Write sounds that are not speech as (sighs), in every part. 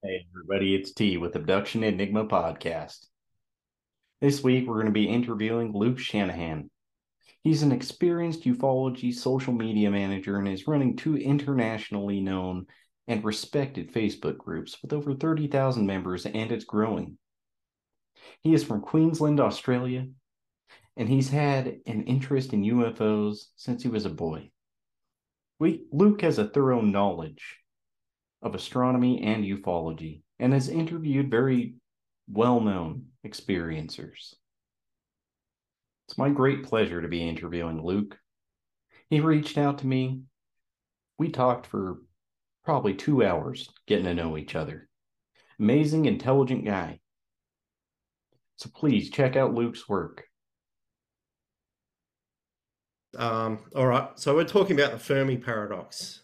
Hey, everybody, it's T with Abduction Enigma Podcast. This week, we're going to be interviewing Luke Shanahan. He's an experienced ufology social media manager and is running two internationally known and respected Facebook groups with over 30,000 members, and it's growing. He is from Queensland, Australia, and he's had an interest in UFOs since he was a boy. We, Luke has a thorough knowledge of astronomy and ufology and has interviewed very well known experiencers. It's my great pleasure to be interviewing Luke. He reached out to me. We talked for probably two hours getting to know each other. Amazing, intelligent guy. So please check out Luke's work. Um, all right, so we're talking about the Fermi paradox,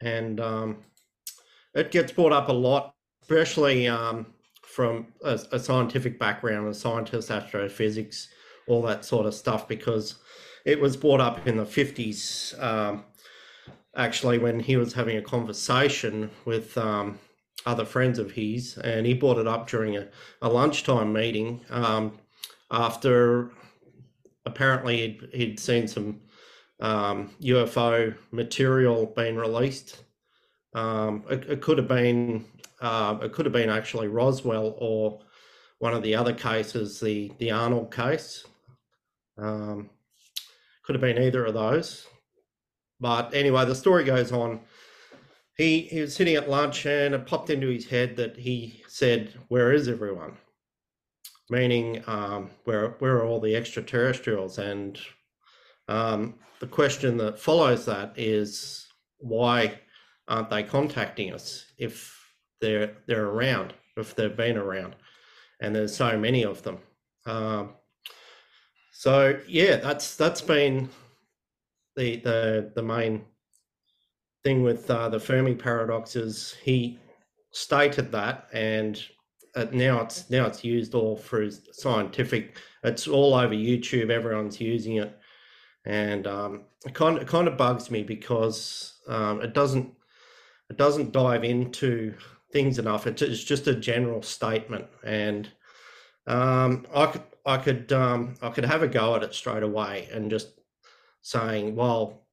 and um, it gets brought up a lot, especially um, from a, a, scientific background, a scientist, astrophysics, all that sort of stuff, because it was brought up in the 50s, um, actually, when he was having a conversation with um, other friends of his, and he brought it up during a, a lunchtime meeting um, after apparently he'd, he'd seen some UFO um, material being released um, it, it, could have been uh, it could have been actually Roswell or one of the other cases, the the Arnold case. Um, could have been either of those. But anyway, the story goes on. He he was sitting at lunch and it popped into his head that he said, "Where is everyone?" Meaning, um, where where are all the extraterrestrials? And um, the question that follows that is why aren't they contacting us if they're they're around, if they've been around, and there's so many of them. Um, so yeah, that's that's been the the the main thing with uh, the Fermi paradox is he stated that, and uh, now it's now it's used all through scientific. It's all over YouTube. Everyone's using it, and um, it kind of, it kind of bugs me because um, it doesn't it doesn't dive into things enough. It's just a general statement, and um, I could I could um, I could have a go at it straight away and just saying, well,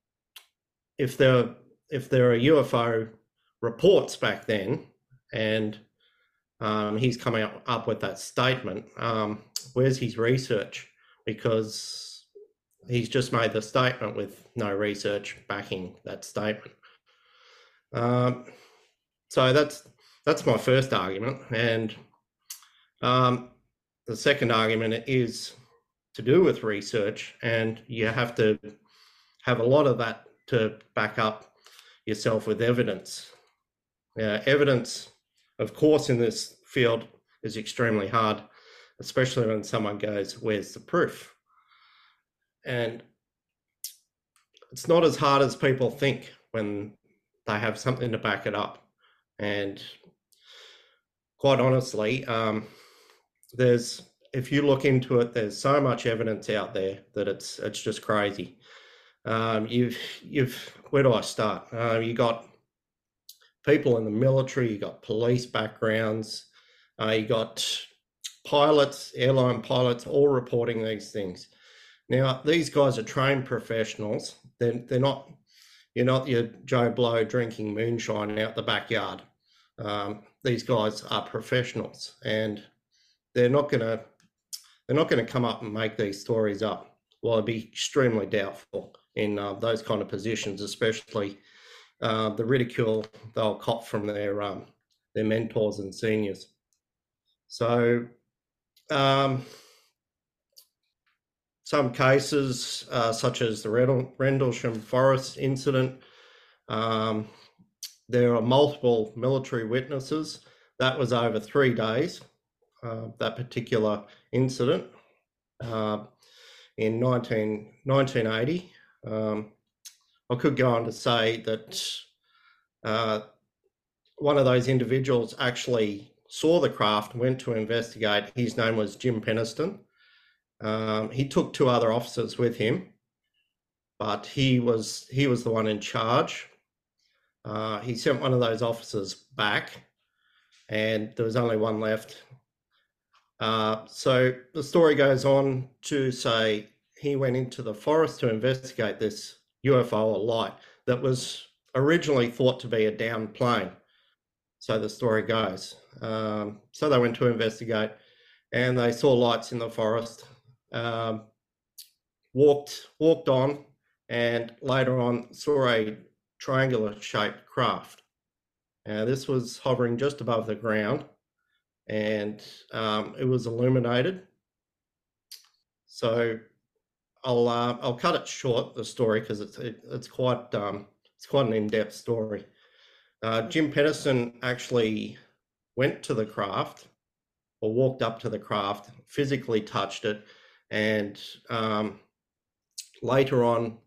if there if there are UFO reports back then, and um, he's coming up, up with that statement, um, where's his research? Because he's just made the statement with no research backing that statement. Um, so that's that's my first argument, and um, the second argument is to do with research, and you have to have a lot of that to back up yourself with evidence. Uh, evidence, of course, in this field is extremely hard, especially when someone goes, "Where's the proof?" And it's not as hard as people think when they have something to back it up. And quite honestly, um, there's if you look into it, there's so much evidence out there that it's it's just crazy. Um, you've you've where do I start? Uh, you got people in the military, you got police backgrounds, uh, you got pilots, airline pilots, all reporting these things. Now these guys are trained professionals. They're they're not you're not your Joe Blow drinking moonshine out the backyard. Um, these guys are professionals, and they're not gonna they're not going to come up and make these stories up. Well, I'd be extremely doubtful in uh, those kind of positions, especially uh, the ridicule they'll cop from their um, their mentors and seniors. So, um, some cases, uh, such as the Rendlesham Forest incident, um, there are multiple military witnesses. That was over three days, uh, that particular incident uh, in 19, 1980. Um, I could go on to say that uh, one of those individuals actually saw the craft, went to investigate. His name was Jim Penniston. Um, he took two other officers with him, but he was he was the one in charge. Uh, he sent one of those officers back, and there was only one left. Uh, so the story goes on to say he went into the forest to investigate this UFO or light that was originally thought to be a downed plane. So the story goes. Um, so they went to investigate and they saw lights in the forest. Um, walked walked on and later on saw a triangular shaped craft. Now this was hovering just above the ground and um, it was illuminated. So I'll uh, I'll cut it short the story because it's it, it's quite um, it's quite an in depth story. Uh, Jim Penniston actually went to the craft or walked up to the craft, physically touched it, and um, later on,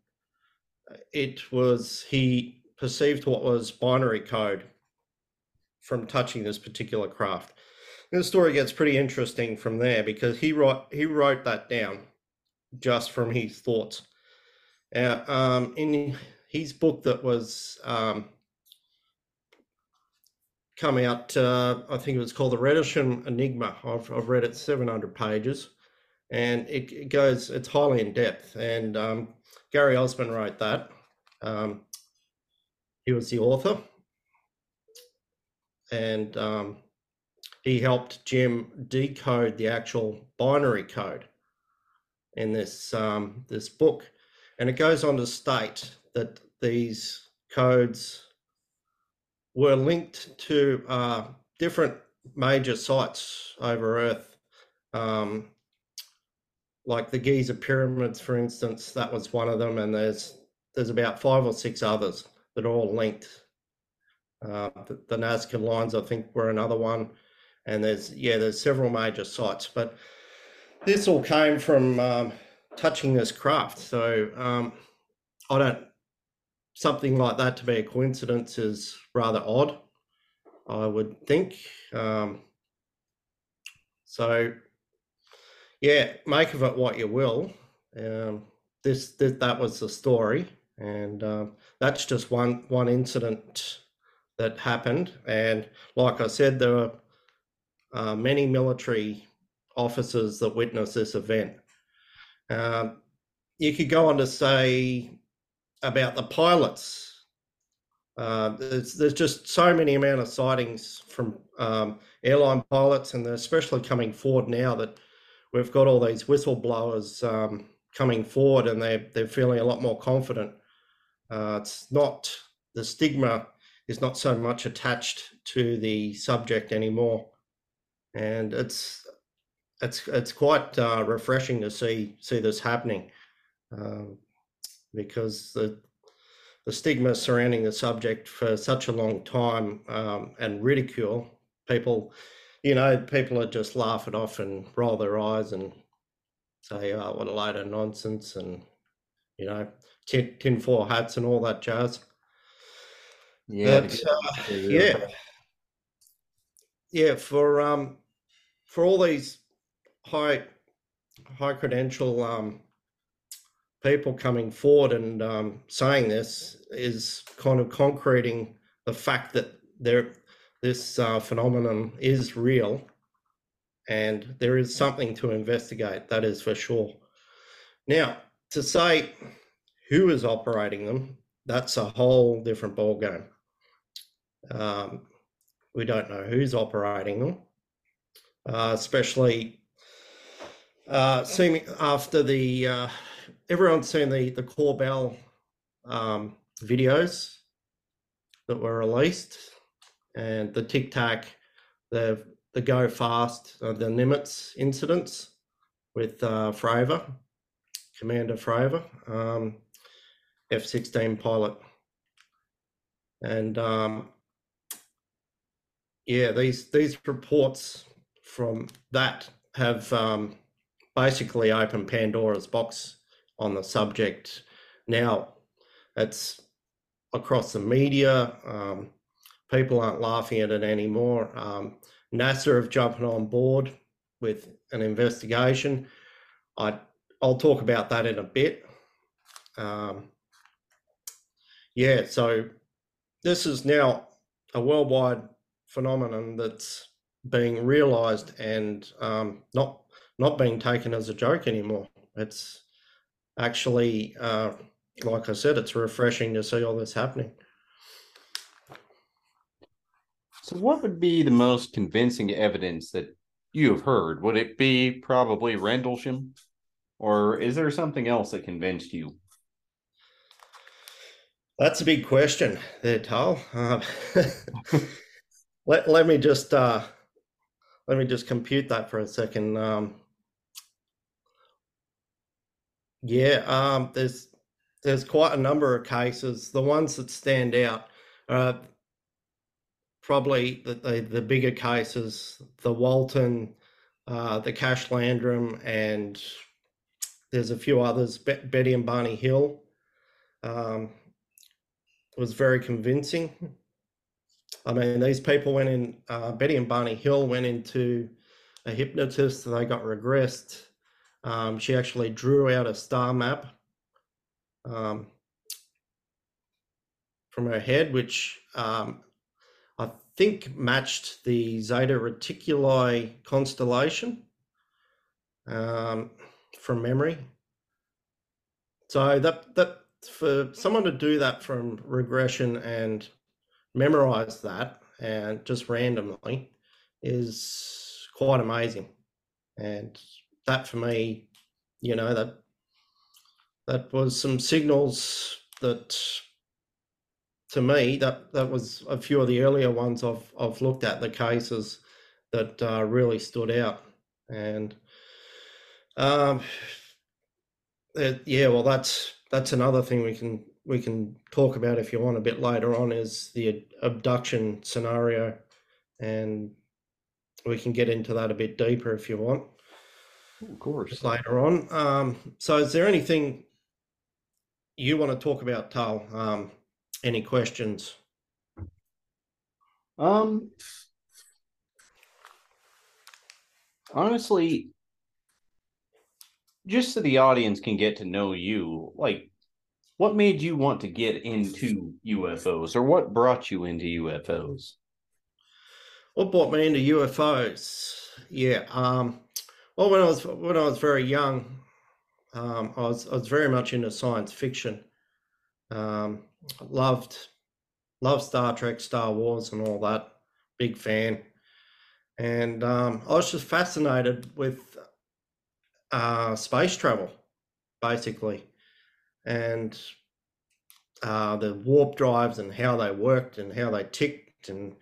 it was he perceived what was binary code from touching this particular craft. And the story gets pretty interesting from there because he wrote he wrote that down just from his thoughts. Uh, um, in his book that was um, come out, uh, I think it was called The Rendlesham Enigma. I've, I've read it 700 pages and it, it goes, it's highly in depth. And um, Gary Osborn wrote that. Um, he was the author. And um, he helped Jim decode the actual binary code in this um, this book, and it goes on to state that these codes were linked to uh, different major sites over Earth, um, like the Giza pyramids, for instance. That was one of them, and there's there's about five or six others that are all linked. Uh, the, the Nazca lines, I think, were another one, and there's yeah, there's several major sites, but this all came from um, touching this craft. So um, I don't something like that to be a coincidence is rather odd, I would think. Um, so, yeah, make of it what you will. Um, this, this, that was the story, and um, that's just one one incident that happened. And like I said, there are uh, many military officers that witnessed this event. Um, you could go on to say about the pilots. Uh, there's, there's just so many amount of sightings from um, airline pilots, and they're especially coming forward now that we've got all these whistleblowers um, coming forward, and they're they're feeling a lot more confident. Uh, it's not the stigma is not so much attached to the subject anymore, and it's it's it's quite uh, refreshing to see see this happening. Um, because the the stigma surrounding the subject for such a long time um, and ridicule people you know people would just laugh it off and roll their eyes and say oh what a load of nonsense and you know tin, tin tinfoil hats and all that jazz. Yeah but, uh, yeah. Yeah for um for all these high high credential um people coming forward and um, saying this is kind of concreting the fact that there this uh, phenomenon is real and there is something to investigate that is for sure. Now to say who is operating them that's a whole different ballgame. Um, we don't know who's operating them uh, especially uh, seeming after the uh, everyone's seen the the Corbell um, videos that were released, and the Tic Tac, the the Go Fast, uh, the Nimitz incidents with uh, Fravor, Commander Fravor, um, F-16 pilot, and um, yeah, these these reports from that have um, basically opened Pandora's box on the subject. Now it's across the media. Um, people aren't laughing at it anymore. Um, NASA have jumped on board with an investigation. I I'll talk about that in a bit. Um, yeah, so this is now a worldwide phenomenon that's being realized and um, not not being taken as a joke anymore. It's actually, uh, like I said, it's refreshing to see all this happening. So, what would be the most convincing evidence that you have heard? Would it be probably Rendlesham? Or is there something else that convinced you? That's a big question there, Tal. Uh, (laughs) let, let me just uh, let me just compute that for a second. Um, yeah, um, there's there's quite a number of cases. The ones that stand out, uh, probably the, the, the bigger cases, the Walton, uh, the Cash Landrum, and there's a few others. Be- Betty and Barney Hill um, was very convincing. I mean, these people went in. Uh, Betty and Barney Hill went into a hypnotist. and They got regressed. Um, she actually drew out a star map um, from her head, which um, think matched the Zeta Reticuli constellation um, from memory. So that that for someone to do that from regression and memorize that and just randomly is quite amazing. And that for me, you know, that that was some signals that to me, that that was a few of the earlier ones I've I've looked at the cases that uh, really stood out, and um, uh, yeah, well, that's that's another thing we can we can talk about if you want a bit later on is the abduction scenario, and we can get into that a bit deeper if you want. Of course. Later on. Um, so, is there anything you want to talk about, Tal? Um, any questions? Um, honestly, just so the audience can get to know you, like, what made you want to get into UFOs, or what brought you into UFOs? What brought me into UFOs? Yeah. Um, well, when I was when I was very young, um, I was I was very much into science fiction. Um, loved loved Star Trek, Star Wars, and all that. Big fan, and um, I was just fascinated with uh, space travel, basically, and uh, the warp drives and how they worked and how they ticked and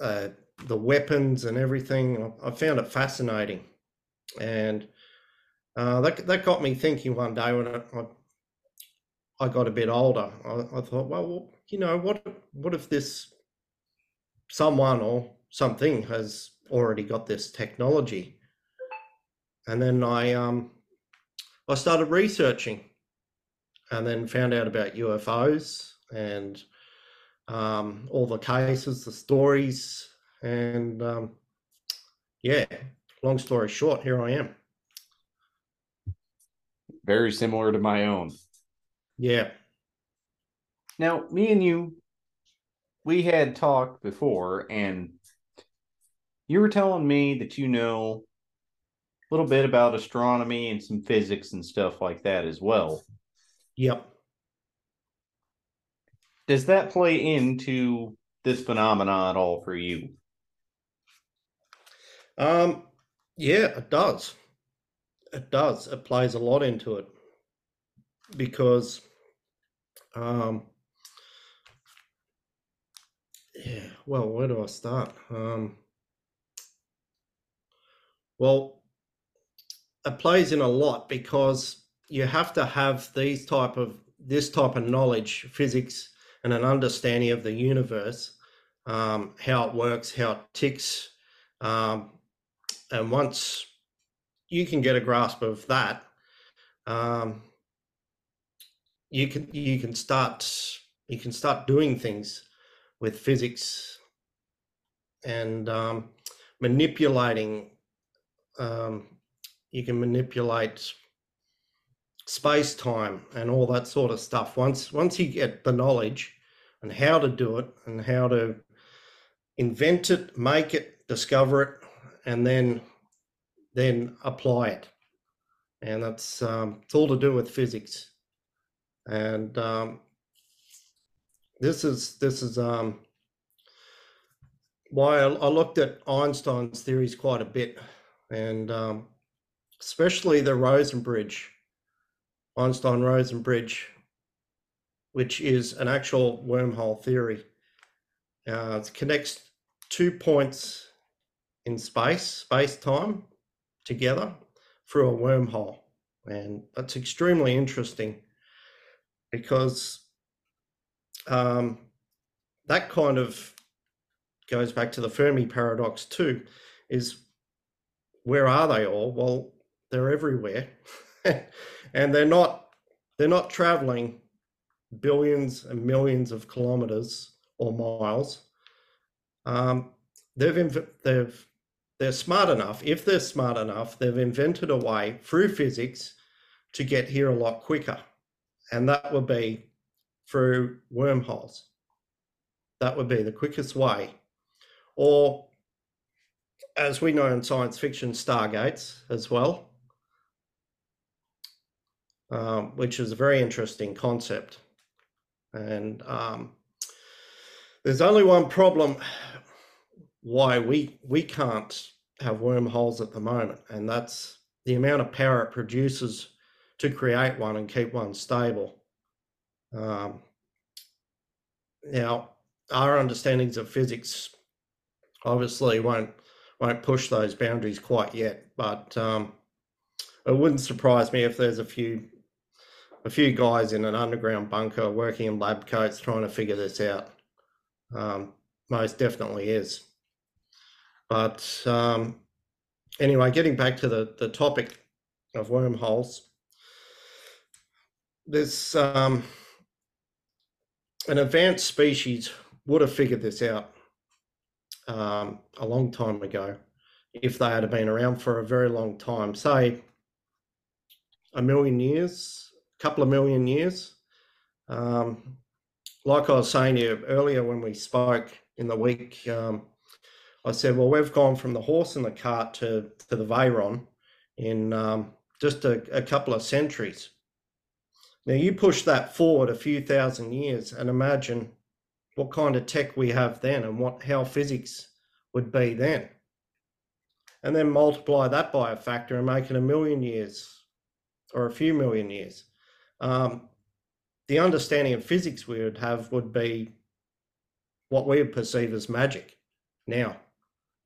uh, the weapons and everything. I found it fascinating, and uh, that that got me thinking one day when I, I I got a bit older, I, I thought, well, you know, what what if this someone or something has already got this technology? And then I um I started researching, and then found out about UFOs and um, all the cases, the stories, and um, yeah. Long story short, here I am. Very similar to my own. Yeah. Now, me and you, we had talked before, and you were telling me that you know a little bit about astronomy and some physics and stuff like that as well. Yep. Does that play into this phenomenon at all for you? Um, yeah, it does. It does. It plays a lot into it because um yeah well where do i start? Um well it plays in a lot because you have to have these type of this type of knowledge physics and an understanding of the universe um, how it works how it ticks um, and once you can get a grasp of that um, you can you can start you can start doing things with physics and um, manipulating um, you can manipulate space time and all that sort of stuff once once you get the knowledge and how to do it and how to invent it, make it, discover it, and then then apply it. And that's um, it's all to do with physics. And um, this is this is um, why I, I, looked at Einstein's theories quite a bit, and um, especially the Rosen bridge, Einstein Rosen bridge, which is an actual wormhole theory. Uh, it connects two points in space, space time, together through a wormhole. And that's extremely interesting because um, that kind of goes back to the Fermi paradox too, is where are they all? Well, they're everywhere. (laughs) and they're not they're not traveling billions and millions of kilometers or miles. Um, they've inv- they've they're smart enough. If they're smart enough, they've invented a way through physics to get here a lot quicker, and that would be through wormholes. That would be the quickest way, or as we know in science fiction, stargates as well, um, which is a very interesting concept. And um, there's only one problem why we we can't have wormholes at the moment, and that's the amount of power it produces to create one and keep one stable. Um, now, our understandings of physics obviously won't won't push those boundaries quite yet, but um, it wouldn't surprise me if there's a few a few guys in an underground bunker working in lab coats trying to figure this out. Um, most definitely is. But um, anyway, getting back to the, the topic of wormholes, there's um, an advanced species would have figured this out um, a long time ago if they had been around for a very long time, say a million years, a couple of million years. Um, like I was saying to earlier when we spoke in the week, um, I said, well, we've gone from the horse and the cart to, to the Veyron in um, just a, a couple of centuries. Now, you push that forward a few thousand years and imagine what kind of tech we have then and what how physics would be then. And then multiply that by a factor and make it a million years or a few million years. Um, the understanding of physics we would have would be what we would perceive as magic now.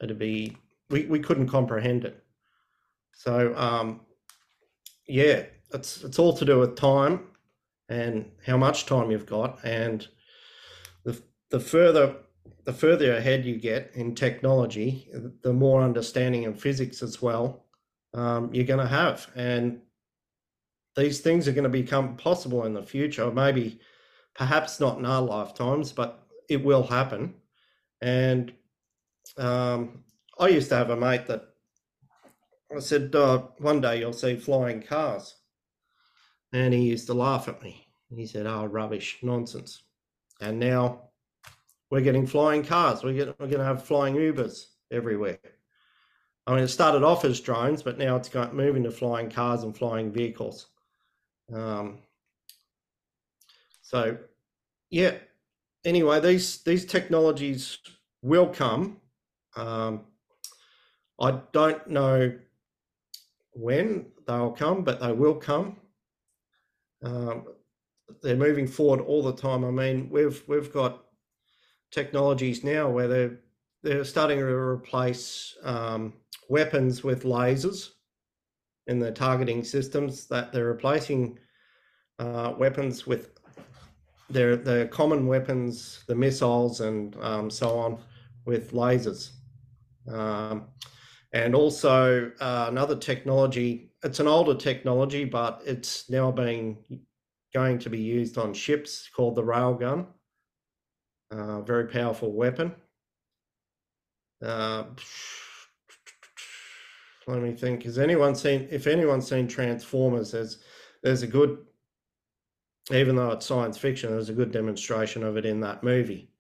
It'd be we, we couldn't comprehend it. So um, yeah, it's it's all to do with time and how much time you've got, and the the further the further ahead you get in technology, the more understanding of physics as well um, you're going to have, and these things are going to become possible in the future. Maybe, perhaps not in our lifetimes, but it will happen. And um, I used to have a mate that I said, uh, one day you'll see flying cars. And he used to laugh at me. He said, oh, rubbish, nonsense. And now we're getting flying cars. We're, we're going to have flying Ubers everywhere. I mean, it started off as drones, but now it's going, moving to flying cars and flying vehicles. Um, so, yeah. Anyway, these these technologies will come. Um, I don't know when they'll come, but they will come. Um, they're moving forward all the time. I mean, we've we've got technologies now where they're they're starting to replace um, weapons with lasers in the targeting systems. That they're replacing uh, weapons with their the common weapons, the missiles, and um, so on, with lasers. Um, and also uh, another technology. It's an older technology, but it's now being going to be used on ships called the railgun. Uh, very powerful weapon. Uh, (sighs) let me think. Has anyone seen? If anyone's seen Transformers, there's there's a good, even though it's science fiction, there's a good demonstration of it in that movie.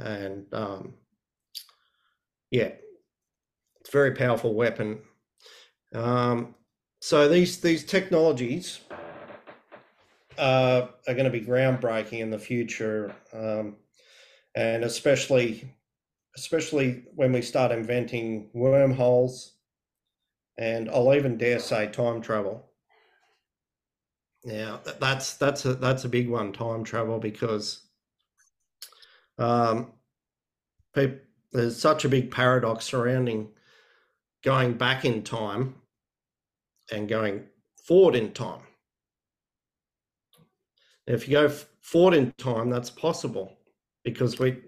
and um, yeah, it's a very powerful weapon. Um, so these these technologies uh, are going to be groundbreaking in the future, um, and especially especially when we start inventing wormholes, and I'll even dare say time travel. Yeah, that's that's a that's a big one, time travel, because um, people, there's such a big paradox surrounding going back in time and going forward in time. If you go forward in time, that's possible because we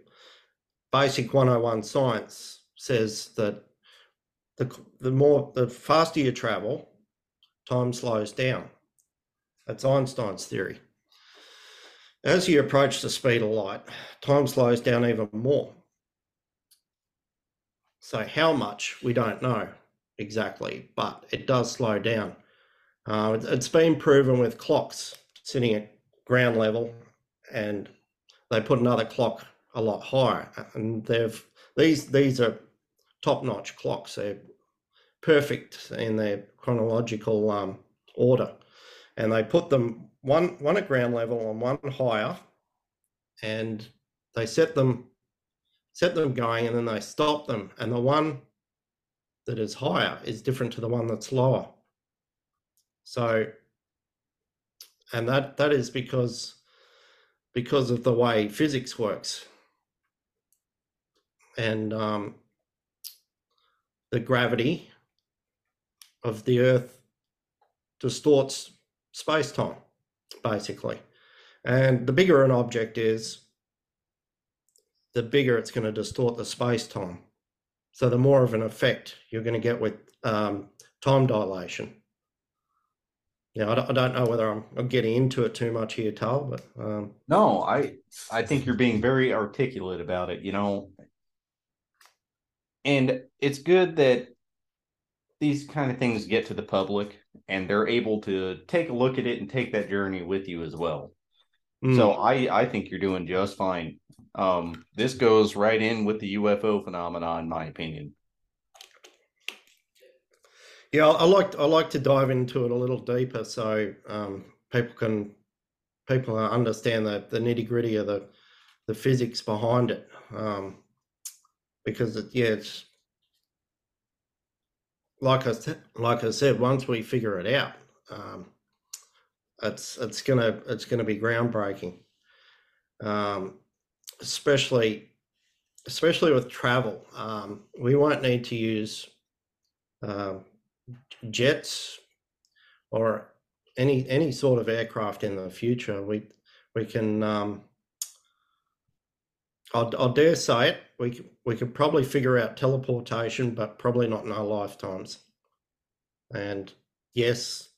basic 101 science says that the the more the faster you travel, time slows down. That's Einstein's theory. As you approach the speed of light, time slows down even more. So, how much we don't know exactly, but it does slow down. Uh, it's been proven with clocks sitting at ground level, and they put another clock a lot higher, and they've these these are top notch clocks. They're perfect in their chronological um, order, and they put them one one at ground level and one higher, and they set them set them going and then they stop them. And the one that is higher is different to the one that's lower. So, and that that is because because of the way physics works, and um, the gravity of the Earth distorts space time, basically. And the bigger an object is, the bigger it's going to distort the space time. So the more of an effect you're going to get with um, time dilation. Yeah, I don't, I don't know whether I'm, I'm, getting into it too much here, Tal, but um... no, I I think you're being very articulate about it. You know, and it's good that these kind of things get to the public and they're able to take a look at it and take that journey with you as well. Mm. So I I think you're doing just fine. Um, this goes right in with the UFO phenomenon, in my opinion. Yeah, I like I like to dive into it a little deeper so um, people can people understand the, the nitty gritty of the the physics behind it. Um, because it, yeah, it's like I like I said, once we figure it out, um, it's it's gonna it's gonna be groundbreaking. Um, especially especially with travel. Um, we won't need to use uh, jets or any any sort of aircraft in the future. We we can. Um, I'll, I'll dare say it. We we could probably figure out teleportation, but probably not in our lifetimes. And yes,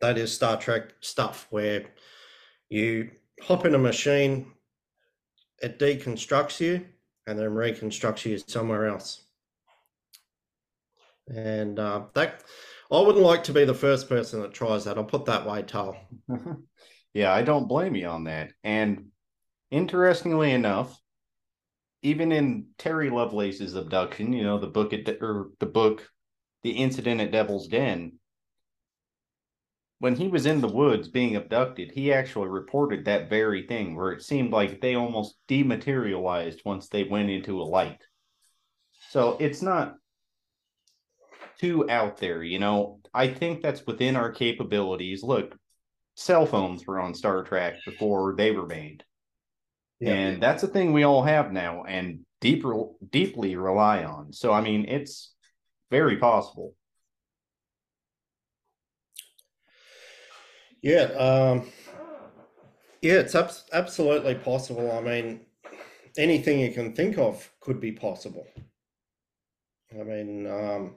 that is Star Trek stuff where you hop in a machine, it deconstructs you and then reconstructs you somewhere else. And uh, that I wouldn't like to be the first person that tries that. I'll put that way, Tal. (laughs) yeah, I don't blame you on that. And interestingly enough, even in Terry Lovelace's abduction, you know, the book at or the book, the incident at Devil's Den, when he was in the woods being abducted, he actually reported that very thing where it seemed like they almost dematerialized once they went into a light. So it's not too out there, you know. I think that's within our capabilities. Look, cell phones were on Star Trek before they were made. Yeah. And that's a thing we all have now and deeper deeply rely on. So I mean it's very possible. Yeah, um, yeah, it's ab- absolutely possible. I mean, anything you can think of could be possible. I mean, um,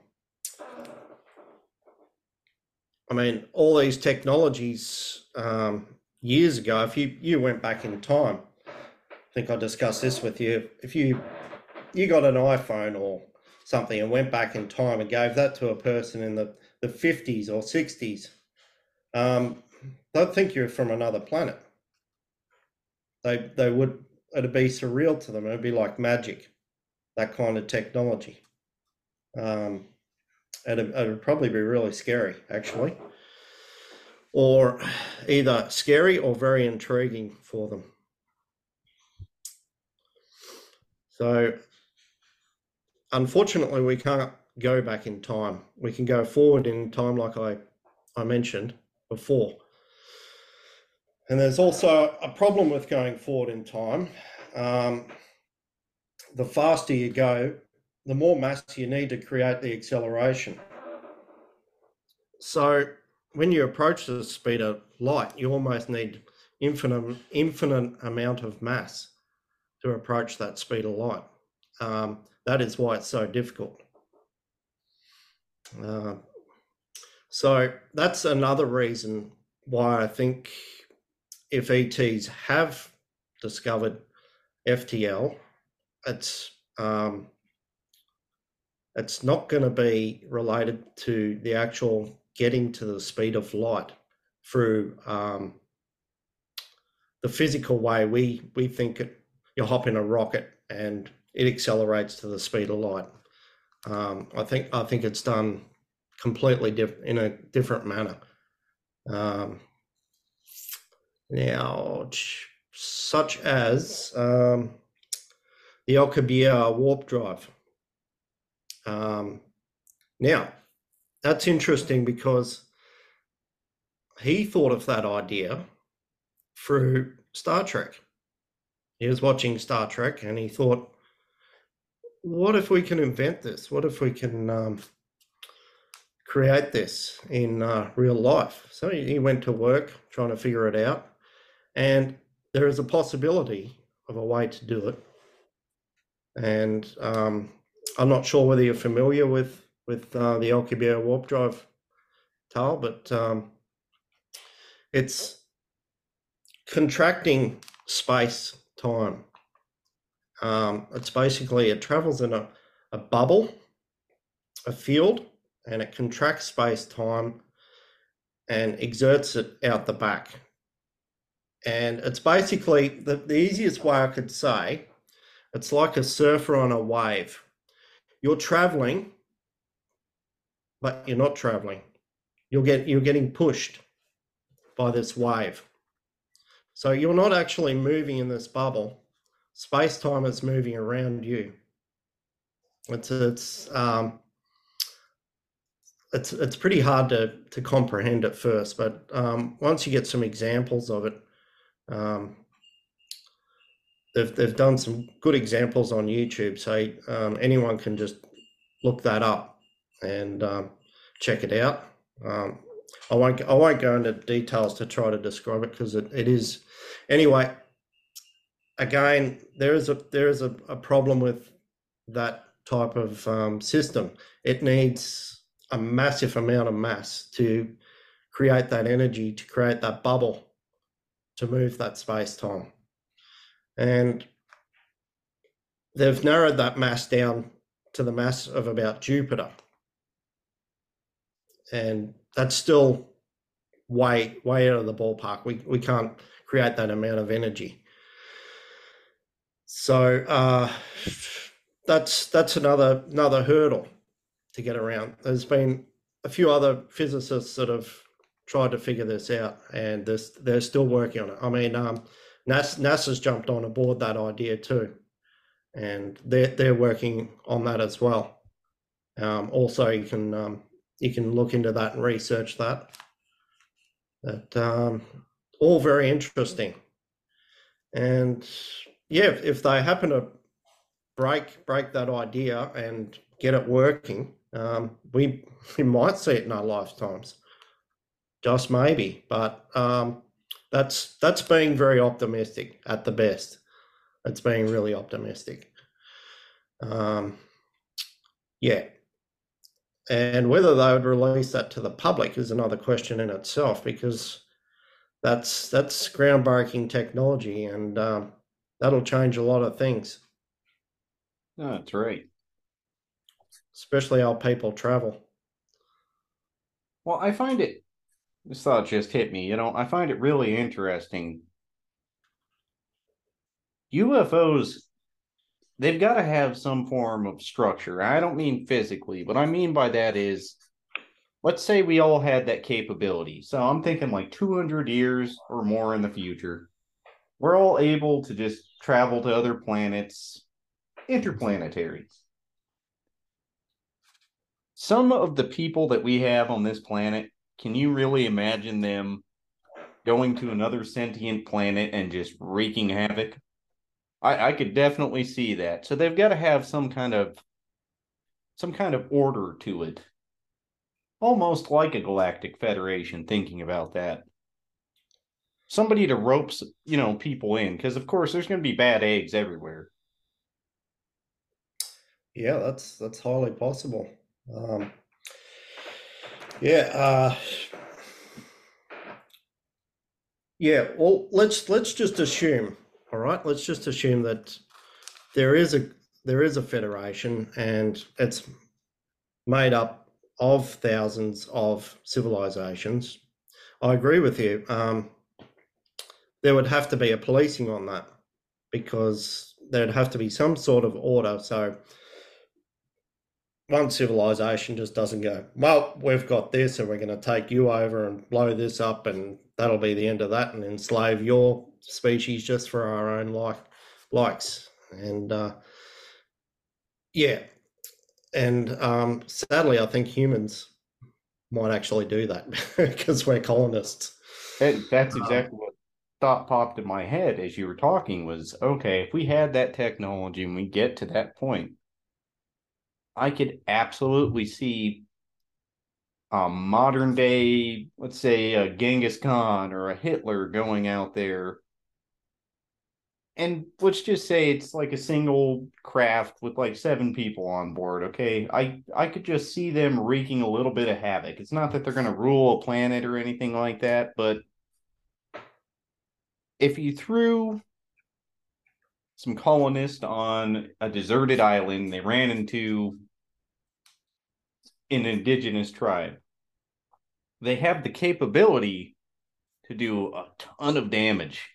I mean, all these technologies um, years ago. If you you went back in time, I think I discussed this with you. If you you got an iPhone or something and went back in time and gave that to a person in the the fifties or sixties, um, they'd think you're from another planet. They they would it'd be surreal to them. It'd be like magic, that kind of technology. Um, it'd, it'd probably be really scary, actually, or either scary or very intriguing for them. So, unfortunately, we can't go back in time. We can go forward in time, like I, I mentioned before. And there's also a problem with going forward in time. Um, the faster you go, the more mass you need to create the acceleration. So when you approach the speed of light, you almost need infinite infinite amount of mass to approach that speed of light. Um, that is why it's so difficult. Uh, so that's another reason why I think if ETs have discovered FTL, it's um, it's not going to be related to the actual getting to the speed of light through um, the physical way we we think it, you hop in a rocket and it accelerates to the speed of light. Um, I think I think it's done completely different in a different manner. Um, now, such as um, the Alcubierre warp drive. Um, now, that's interesting because he thought of that idea through Star Trek. He was watching Star Trek and he thought, what if we can invent this? What if we can um, create this in uh, real life? So he went to work trying to figure it out. And there is a possibility of a way to do it. And um, I'm not sure whether you're familiar with with uh, the Alcubierre warp drive Tal, but um, it's contracting space time. Um, it's basically it travels in a, a bubble, a field, and it contracts space time and exerts it out the back. And it's basically the, the easiest way I could say it's like a surfer on a wave. You're traveling, but you're not traveling. You'll get you're getting pushed by this wave. So you're not actually moving in this bubble. Space time is moving around you. It's it's um, it's it's pretty hard to to comprehend at first, but um, once you get some examples of it, um, they've they've done some good examples on YouTube, so um, anyone can just look that up and um, check it out. Um, I won't I won't go into details to try to describe it because it, it is anyway. Again, there is a there is a, a problem with that type of um, system. It needs a massive amount of mass to create that energy, to create that bubble to move that space time. And they've narrowed that mass down to the mass of about Jupiter. And that's still way, way out of the ballpark. We, we can't create that amount of energy. So uh, that's that's another another hurdle to get around. There's been a few other physicists that have tried to figure this out, and they're, they're still working on it. I mean, um, NASA, NASA's jumped on aboard that idea too, and they're they're working on that as well. Um, also, you can um, you can look into that and research that. That um, all very interesting, and yeah, if, if they happen to break break that idea and get it working, um, we (laughs) we might see it in our lifetimes just maybe. But um, that's that's being very optimistic at the best. It's being really optimistic. Um, yeah. And whether they would release that to the public is another question in itself because that's that's groundbreaking technology and um, that'll change a lot of things. Oh, that's right. Especially how people travel. Well, I find it this thought just hit me. You know, I find it really interesting UFOs they've got to have some form of structure. I don't mean physically. What I mean by that is let's say we all had that capability. So I'm thinking like 200 years or more in the future. We're all able to just travel to other planets, interplanetary. Some of the people that we have on this planet, can you really imagine them going to another sentient planet and just wreaking havoc? I, I could definitely see that. So they've got to have some kind of some kind of order to it. Almost like a galactic federation thinking about that. Somebody to ropes, you know, people in because of course there's going to be bad eggs everywhere. Yeah, that's that's highly possible. Um, yeah, uh, yeah. Well, let's let's just assume all right, let's just assume that there is a there is a federation and it's made up of thousands of civilizations. I agree with you. Um, there would have to be a policing on that because there'd have to be some sort of order. So one civilization just doesn't go, well, we've got this and we're going to take you over and blow this up and that'll be the end of that and enslave your species just for our own like likes. And uh, yeah. And um, sadly i think humans might actually do that (laughs) because we're colonists. That's um, exactly um, what thought popped in my head as you were talking was okay if we had that technology and we get to that point i could absolutely see um, a modern day, let's say a Genghis Khan or a Hitler going out there. And let's just say it's like a single craft with like seven people on board. Okay. I, I could just see them wreaking a little bit of havoc. It's not that they're going to rule a planet or anything like that, but if you threw some colonists on a deserted island, they ran into an indigenous tribe they have the capability to do a ton of damage.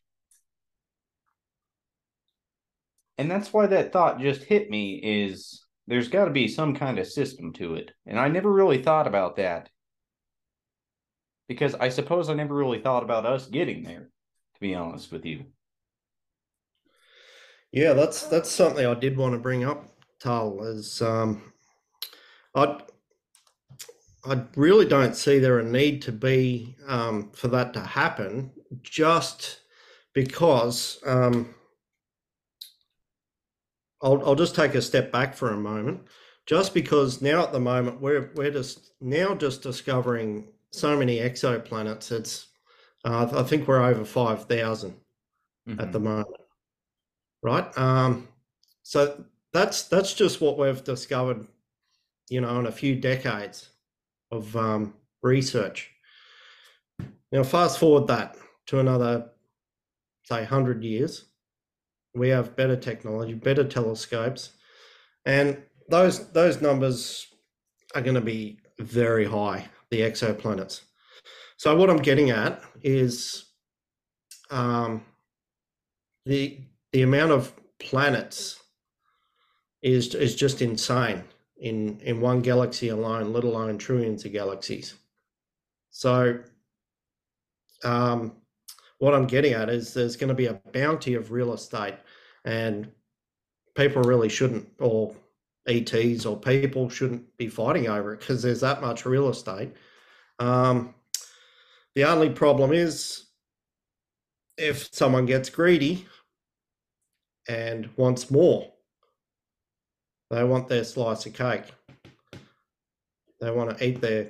And that's why that thought just hit me is there's got to be some kind of system to it. And I never really thought about that. Because I suppose I never really thought about us getting there, to be honest with you. Yeah, that's that's something I did want to bring up, Tal, is um I I really don't see there a need to be um, for that to happen, just because. Um, I'll, I'll just take a step back for a moment, just because now at the moment we're we're just now just discovering so many exoplanets. It's uh, I think we're over five thousand mm mm-hmm. at the moment, right? Um, so that's that's just what we've discovered, you know, in a few decades of um, research. Now, fast forward that to another, say, 100 years. We have better technology, better telescopes, and those those numbers are going to be very high. The exoplanets. So what I'm getting at is um, the the amount of planets is is just insane in in one galaxy alone, let alone trillions of galaxies. So, um, what I'm getting at is there's going to be a bounty of real estate, and people really shouldn't, or ETs or people shouldn't be fighting over it because there's that much real estate. Um, the only problem is if someone gets greedy and wants more they want their slice of cake. They want to eat their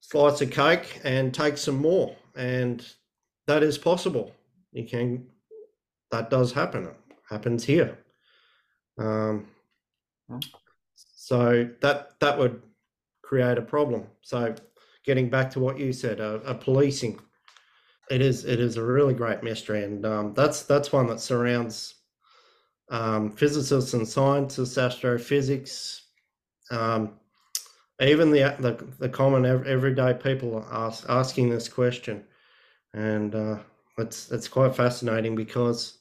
slice of cake and take some more. And that is possible. You can, that does happen. It happens here. Um, so that that would create a problem. So getting back to what you said, a, a policing, it is it is a really great mystery, and um, that's that's one that surrounds um, physicists and scientists, astrophysics, um, even the, the, the common everyday people ask, asking this question, and uh, it's it's quite fascinating because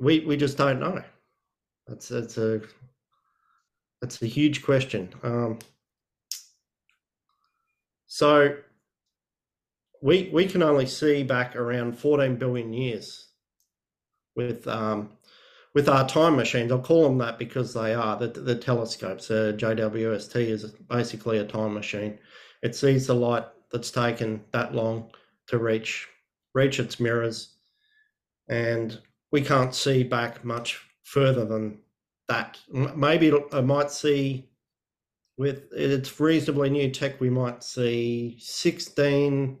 we we just don't know. That's that's a that's a huge question. Um, so we we can only see back around 14 billion years with um, with our time machines. I'll call them that because they are the, the telescopes. Uh, JWST is basically a time machine. It sees the light that's taken that long to reach reach its mirrors, and we can't see back much further than that. Maybe I might see with its reasonably new tech, we might see 16,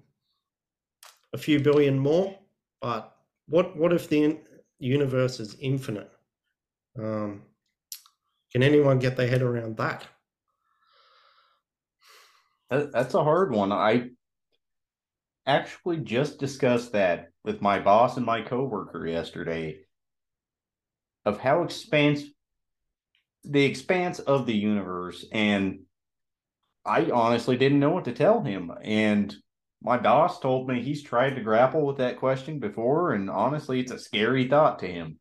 a few billion more. But what what if the universe is infinite? Um, can anyone get their head around that? That's a hard one. I actually just discussed that with my boss and my coworker yesterday of how expanse the expanse of the universe and I honestly didn't know what to tell him and my boss told me he's tried to grapple with that question before and honestly it's a scary thought to him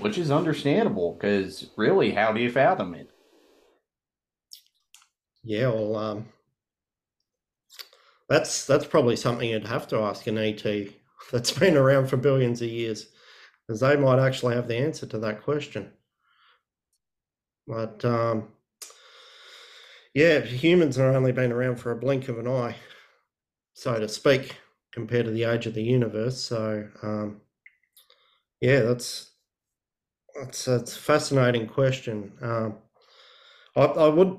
which is understandable because really how do you fathom it yeah well um that's that's probably something you'd have to ask an ET (laughs) that's been around for billions of years, because they might actually have the answer to that question. But um, yeah, humans have only been around for a blink of an eye, so to speak, compared to the age of the universe. So um, yeah, that's that's a fascinating question. Um, I, I would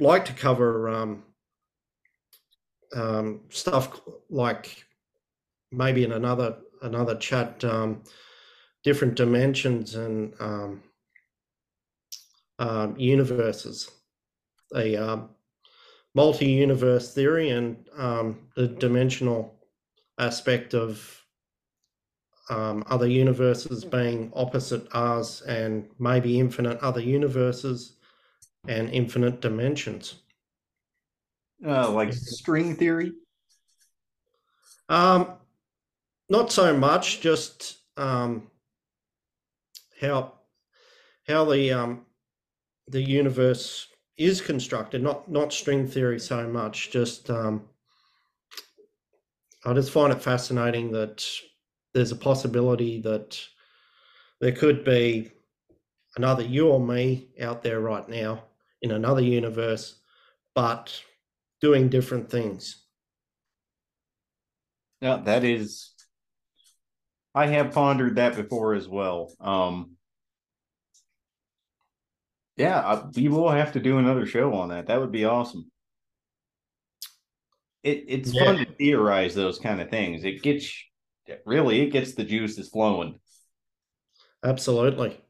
like to cover um, um, stuff like maybe in another another chat, um, different dimensions and um, universes, um, multi-universe theory and um, the dimensional aspect of um, other universes being opposite ours and maybe infinite other universes and infinite dimensions. Uh, like string theory? Um, not so much. Just um, how how the um, the universe is constructed. Not not string theory so much. Just um, I just find it fascinating that there's a possibility that there could be another you or me out there right now in another universe, but doing different things. Yeah, that is. I have pondered that before as well. Um, yeah, I, we will have to do another show on that. That would be awesome. It it's yeah. fun to theorize those kind of things. It gets really it gets the juices flowing. Absolutely.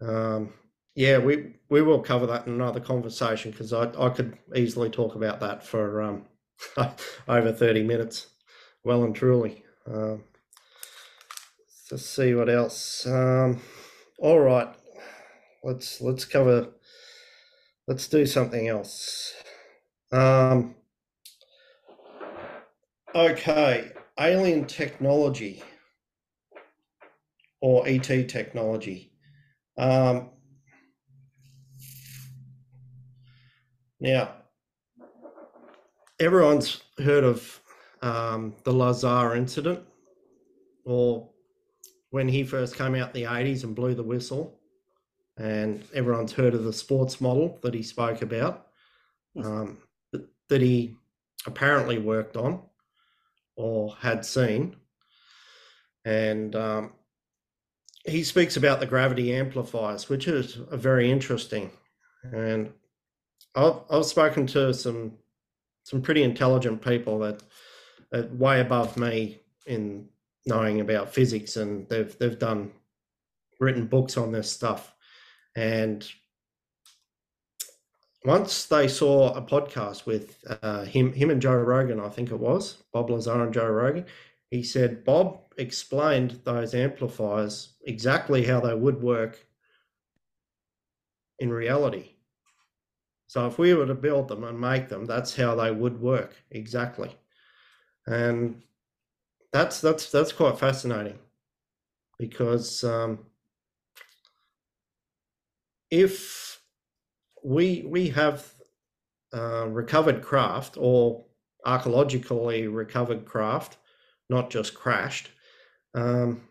Um, yeah, we we will cover that in another conversation because I I could easily talk about that for um, (laughs) over thirty minutes, well and truly. Um, let's see what else. Um, all right, let's let's cover. Let's do something else. Um, okay, alien technology or ET technology. Um, Now, everyone's heard of um, the Lazar incident, or when he first came out in the 80s and blew the whistle. And everyone's heard of the sports model that he spoke about, um, that, that he apparently worked on or had seen. And um, he speaks about the gravity amplifiers, which is very interesting. And I've I've spoken to some some pretty intelligent people that are way above me in knowing about physics, and they've they've done written books on this stuff. And once they saw a podcast with uh, him him and Joe Rogan, I think it was Bob Lazar and Joe Rogan. He said Bob explained those amplifiers exactly how they would work in reality so if we were to build them and make them, that's how they would work exactly. And that's that's that's quite fascinating. because um, if we we have uh, recovered craft or archaeologically recovered craft, not just crashed, um,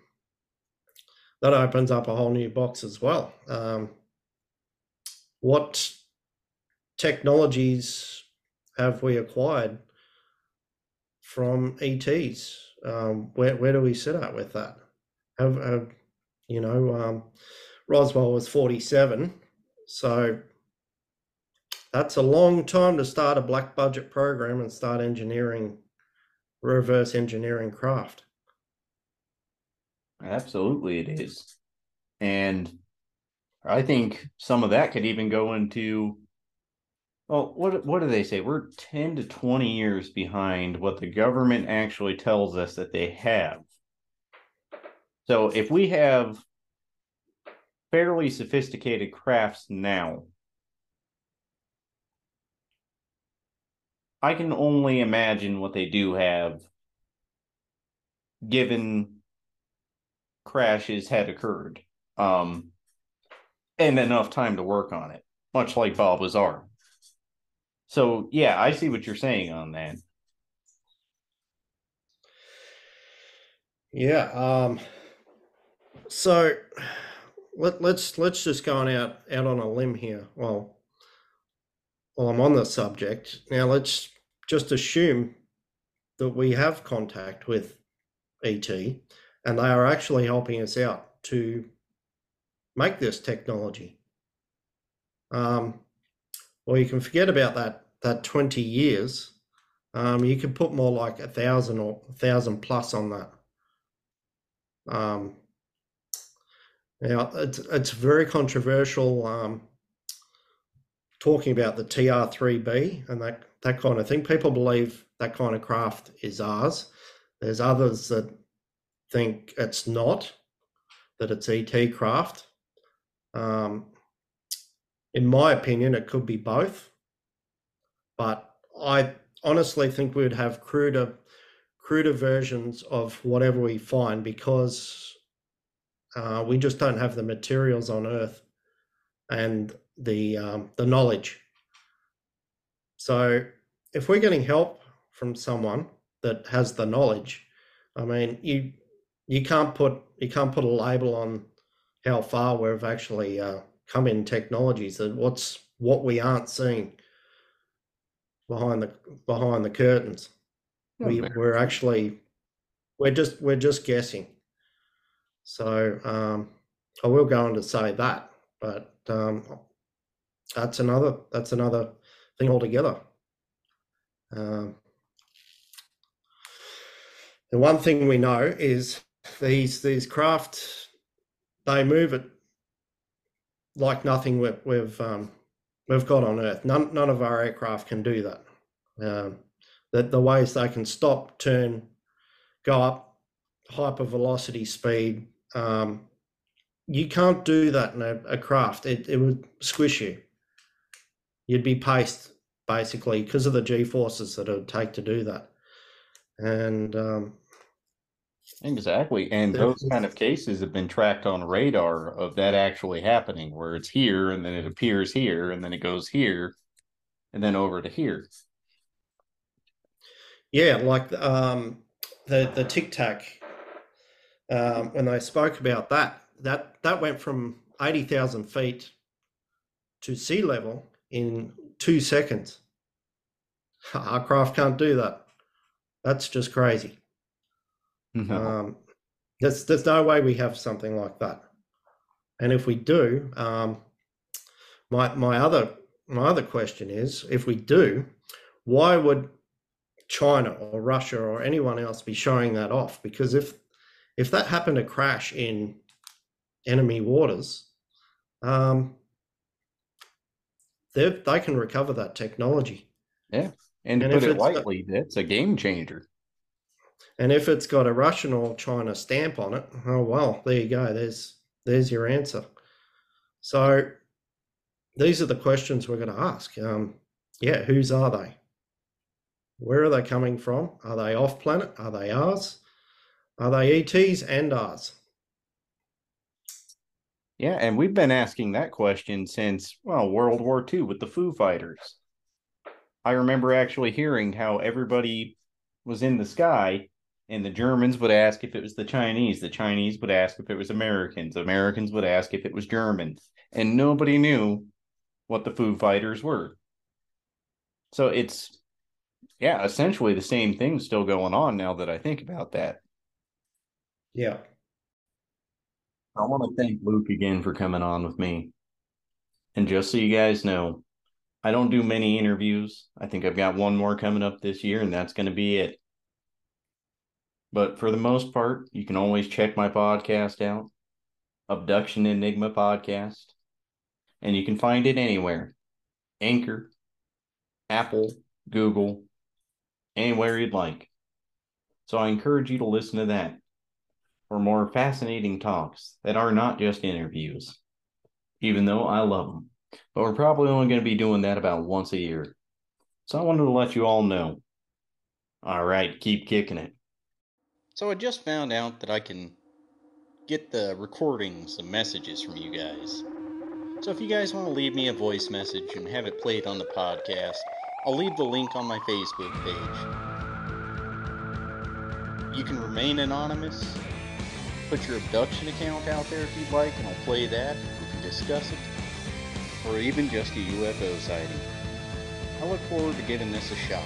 that opens up a whole new box as well. Um, what technologies have we acquired from ETs? Um, where where do we sit at with that? Have, have you know? Roswell was forty seven, so that's a long time to start a black budget program and start engineering, reverse engineering craft. Absolutely, it is, and I think some of that could even go into well, what what do they say? We're 10 to 20 years behind what the government actually tells us that they have. So if we have fairly sophisticated crafts now, I can only imagine what they do have given crashes had occurred. Um and enough time to work on it, much like Bob Lazar. So yeah, I see what you're saying on that. Yeah. Um, so let, let's let's just go on out out on a limb here. Well, while I'm on the subject now, let's just assume that we have contact with ET, and they are actually helping us out to make this technology. Um, well, you can forget about that that 20 years. Um, you can put more like a thousand or a thousand plus on that. Um, now it's it's very controversial um, talking about the TR3B and that that kind of thing. People believe that kind of craft is ours. There's others that think it's not, that it's ET craft. Um, in my opinion, it could be both. But I honestly think we'd have cruder, cruder versions of whatever we find because uh, we just don't have the materials on Earth and the um, the knowledge. So if we're getting help from someone that has the knowledge, I mean, you you can't put you can't put a label on how far we've actually uh, come in technologies that what's what we aren't seeing behind the behind the curtains. Oh, we we're actually we're just we're just guessing. So um, I will go on to say that, but um, that's another that's another thing altogether. Um, the one thing we know is these these craft they move it like nothing we've we've, um, we've got on Earth. None none of our aircraft can do that. Um, that the ways they can stop, turn, go up, hypervelocity speed. Um, you can't do that in a, a craft. It it would squish you. You'd be paste basically because of the g forces that it would take to do that. And um, Exactly. And those kind of cases have been tracked on radar of that actually happening, where it's here and then it appears here and then it goes here and then over to here. Yeah, like um, the the Tic Tac, um, when they spoke about that, that that went from eighty thousand feet to sea level in two seconds. Our craft can't do that. That's just crazy. No. Um, there's there's no way we have something like that. And if we do, um, my my other my other question is, if we do, why would China or Russia or anyone else be showing that off? Because if if that happened to crash in enemy waters, um, they they can recover that technology. Yeah, and to and put it lightly, that's a game changer. And if it's got a Russian or China stamp on it, oh well, there you go. There's there's your answer. So these are the questions we're going to ask. Um, yeah, whose are they? Where are they coming from? Are they off planet? Are they ours? Are they ETs and ours? Yeah, and we've been asking that question since, well, World War II with the Foo Fighters. I remember actually hearing how everybody was in the sky and the Germans would ask if it was the Chinese, the Chinese would ask if it was Americans, Americans would ask if it was Germans, and nobody knew what the Foo Fighters were. So it's yeah, essentially the same thing still going on now that I think about that. Yeah. I want to thank Luke again for coming on with me. And just so you guys know, I don't do many interviews. I think I've got one more coming up this year, and that's going to be it. But for the most part, you can always check my podcast out Abduction Enigma Podcast. And you can find it anywhere Anchor, Apple, Google, anywhere you'd like. So I encourage you to listen to that for more fascinating talks that are not just interviews, even though I love them. But we're probably only going to be doing that about once a year. So I wanted to let you all know. All right, keep kicking it. So I just found out that I can get the recordings of messages from you guys. So if you guys want to leave me a voice message and have it played on the podcast, I'll leave the link on my Facebook page. You can remain anonymous. Put your abduction account out there if you'd like, and I'll play that. We can discuss it. Or even just a UFO sighting. I look forward to giving this a shot.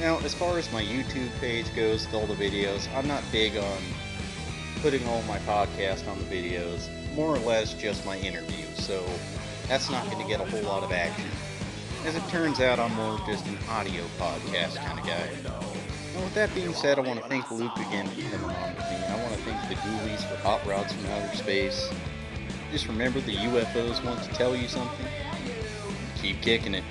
Now, as far as my YouTube page goes with all the videos, I'm not big on putting all my podcast on the videos. More or less just my interviews, so that's not going to get a whole lot of action. As it turns out, I'm more just an audio podcast kind of guy. And with that being said, I want to thank Luke again for coming on with me, thank the Ghoulies for Hot Rods from Outer Space. Just remember the UFOs want to tell you something. Keep kicking it.